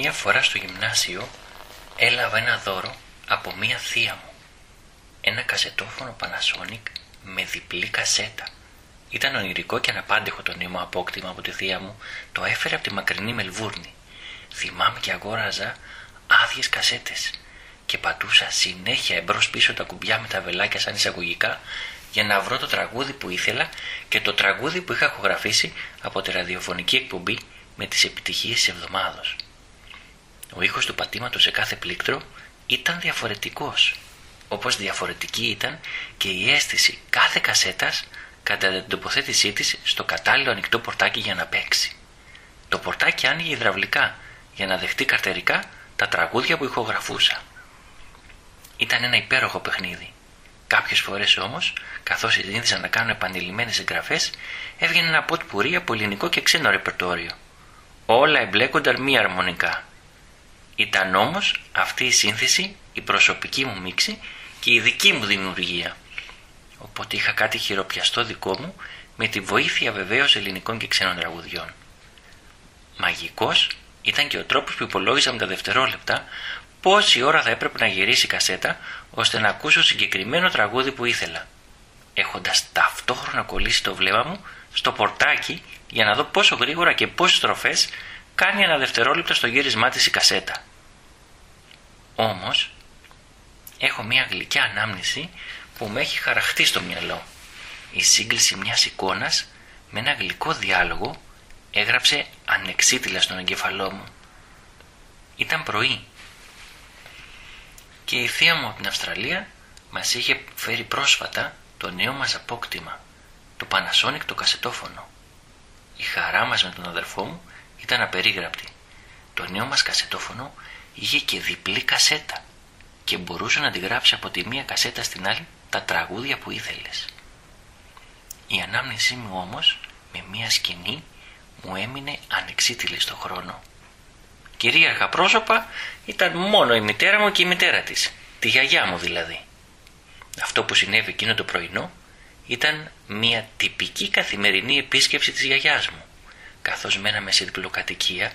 Μία φορά στο γυμνάσιο έλαβα ένα δώρο από μία θεία μου. Ένα κασετόφωνο Panasonic με διπλή κασέτα. Ήταν ονειρικό και αναπάντεχο το νέο απόκτημα από τη θεία μου. Το έφερε από τη μακρινή Μελβούρνη. Θυμάμαι και αγόραζα άδειες κασέτες και πατούσα συνέχεια εμπρός πίσω τα κουμπιά με τα βελάκια σαν εισαγωγικά για να βρω το τραγούδι που ήθελα και το τραγούδι που είχα ηχογραφήσει από τη ραδιοφωνική εκπομπή με τις επιτυχίες της εβδομάδος. Ο ήχος του πατήματος σε κάθε πλήκτρο ήταν διαφορετικός, όπως διαφορετική ήταν και η αίσθηση κάθε κασέτας κατά την τοποθέτησή της στο κατάλληλο ανοιχτό πορτάκι για να παίξει. Το πορτάκι άνοιγε υδραυλικά για να δεχτεί καρτερικά τα τραγούδια που ηχογραφούσα. Ήταν ένα υπέροχο παιχνίδι. Κάποιες φορές όμως, καθώς συνήθιζαν να κάνουν επανειλημμένες εγγραφές, έβγαινε ένα ποτ πουρί από ελληνικό και ξένο ρεπερτόριο. Όλα εμπλέκονταν μη αρμονικά. Ήταν όμως αυτή η σύνθεση η προσωπική μου μίξη και η δική μου δημιουργία. Οπότε είχα κάτι χειροπιαστό δικό μου με τη βοήθεια βεβαίως ελληνικών και ξένων τραγουδιών. Μαγικός ήταν και ο τρόπος που υπολόγιζα με τα δευτερόλεπτα πόση ώρα θα έπρεπε να γυρίσει η κασέτα ώστε να ακούσω συγκεκριμένο τραγούδι που ήθελα, έχοντας ταυτόχρονα κολλήσει το βλέμμα μου στο πορτάκι για να δω πόσο γρήγορα και πόσες στροφές κάνει ένα δευτερόλεπτο στο γύρισμά της η κασέτα. Όμως, έχω μια γλυκιά ανάμνηση που με έχει χαραχτεί στο μυαλό. Η σύγκληση μιας εικόνας με ένα γλυκό διάλογο έγραψε ανεξίτηλα στον εγκεφαλό μου. Ήταν πρωί και η θεία μου από την Αυστραλία μας είχε φέρει πρόσφατα το νέο μας απόκτημα, το Panasonic το κασετόφωνο. Η χαρά μας με τον αδερφό μου ήταν απερίγραπτη. Το νέο μας κασετόφωνο είχε και διπλή κασέτα και μπορούσε να αντιγράψει από τη μία κασέτα στην άλλη τα τραγούδια που ήθελες. Η ανάμνησή μου όμως με μία σκηνή μου έμεινε ανεξίτηλη στο χρόνο κυρίαρχα πρόσωπα ήταν μόνο η μητέρα μου και η μητέρα της, τη γιαγιά μου δηλαδή. Αυτό που συνέβη εκείνο το πρωινό ήταν μια τυπική καθημερινή επίσκεψη της γιαγιάς μου, καθώς μέναμε σε διπλοκατοικία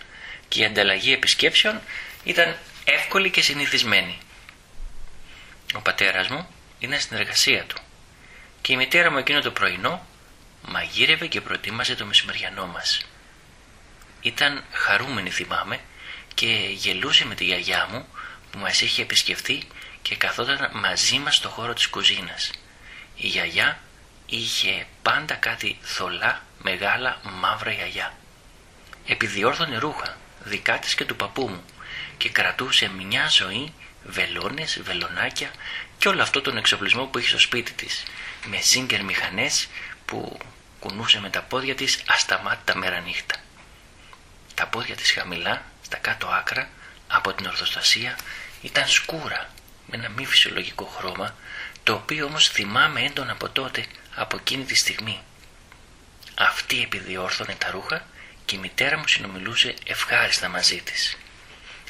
και η ανταλλαγή επισκέψεων ήταν εύκολη και συνηθισμένη. Ο πατέρας μου είναι στην εργασία του και η μητέρα μου εκείνο το πρωινό μαγείρευε και προτίμαζε το μεσημεριανό μας. Ήταν χαρούμενη θυμάμαι και γελούσε με τη γιαγιά μου που μας είχε επισκεφθεί και καθόταν μαζί μας στο χώρο της κουζίνας. Η γιαγιά είχε πάντα κάτι θολά, μεγάλα, μαύρα γιαγιά. Επιδιόρθωνε ρούχα, δικά της και του παππού μου και κρατούσε μια ζωή βελόνες, βελονάκια και όλο αυτό τον εξοπλισμό που είχε στο σπίτι της με σύγκερ μηχανές που κουνούσε με τα πόδια της ασταμάτητα μέρα νύχτα. Τα πόδια της χαμηλά στα κάτω άκρα από την ορθοστασία ήταν σκούρα με ένα μη φυσιολογικό χρώμα το οποίο όμως θυμάμαι έντονα από τότε από εκείνη τη στιγμή. Αυτή επιδιόρθωνε τα ρούχα και η μητέρα μου συνομιλούσε ευχάριστα μαζί της.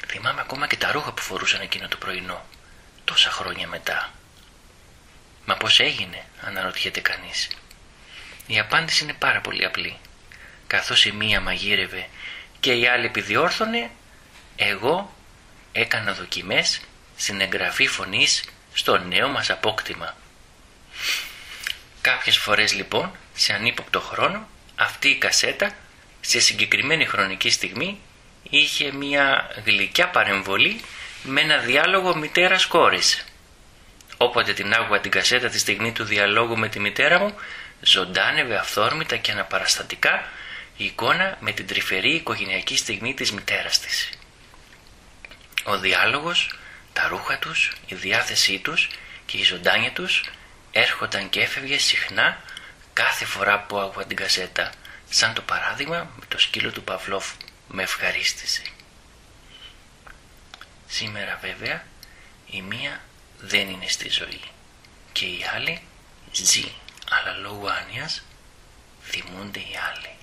Θυμάμαι ακόμα και τα ρούχα που φορούσαν εκείνο το πρωινό, τόσα χρόνια μετά. Μα πώς έγινε, αναρωτιέται κανείς. Η απάντηση είναι πάρα πολύ απλή. Καθώς η μία μαγείρευε και η άλλη επιδιόρθωνε, εγώ έκανα δοκιμές στην εγγραφή φωνής στο νέο μας απόκτημα. Κάποιες φορές λοιπόν, σε ανύποπτο χρόνο, αυτή η κασέτα σε συγκεκριμένη χρονική στιγμή είχε μια γλυκιά παρεμβολή με ένα διάλογο μητέρας κόρης. Όποτε την άκουγα την κασέτα τη στιγμή του διαλόγου με τη μητέρα μου, ζωντάνευε αυθόρμητα και αναπαραστατικά η εικόνα με την τρυφερή οικογενειακή στιγμή της μητέρας της. Ο διάλογος, τα ρούχα τους, η διάθεσή τους και η ζωντάνια τους έρχονταν και έφευγε συχνά κάθε φορά που άκουγα την κασέτα, σαν το παράδειγμα με το σκύλο του Παυλόφ με ευχαρίστηση. Σήμερα βέβαια η μία δεν είναι στη ζωή και η άλλη ζει, αλλά λόγω άνοιας θυμούνται οι άλλοι.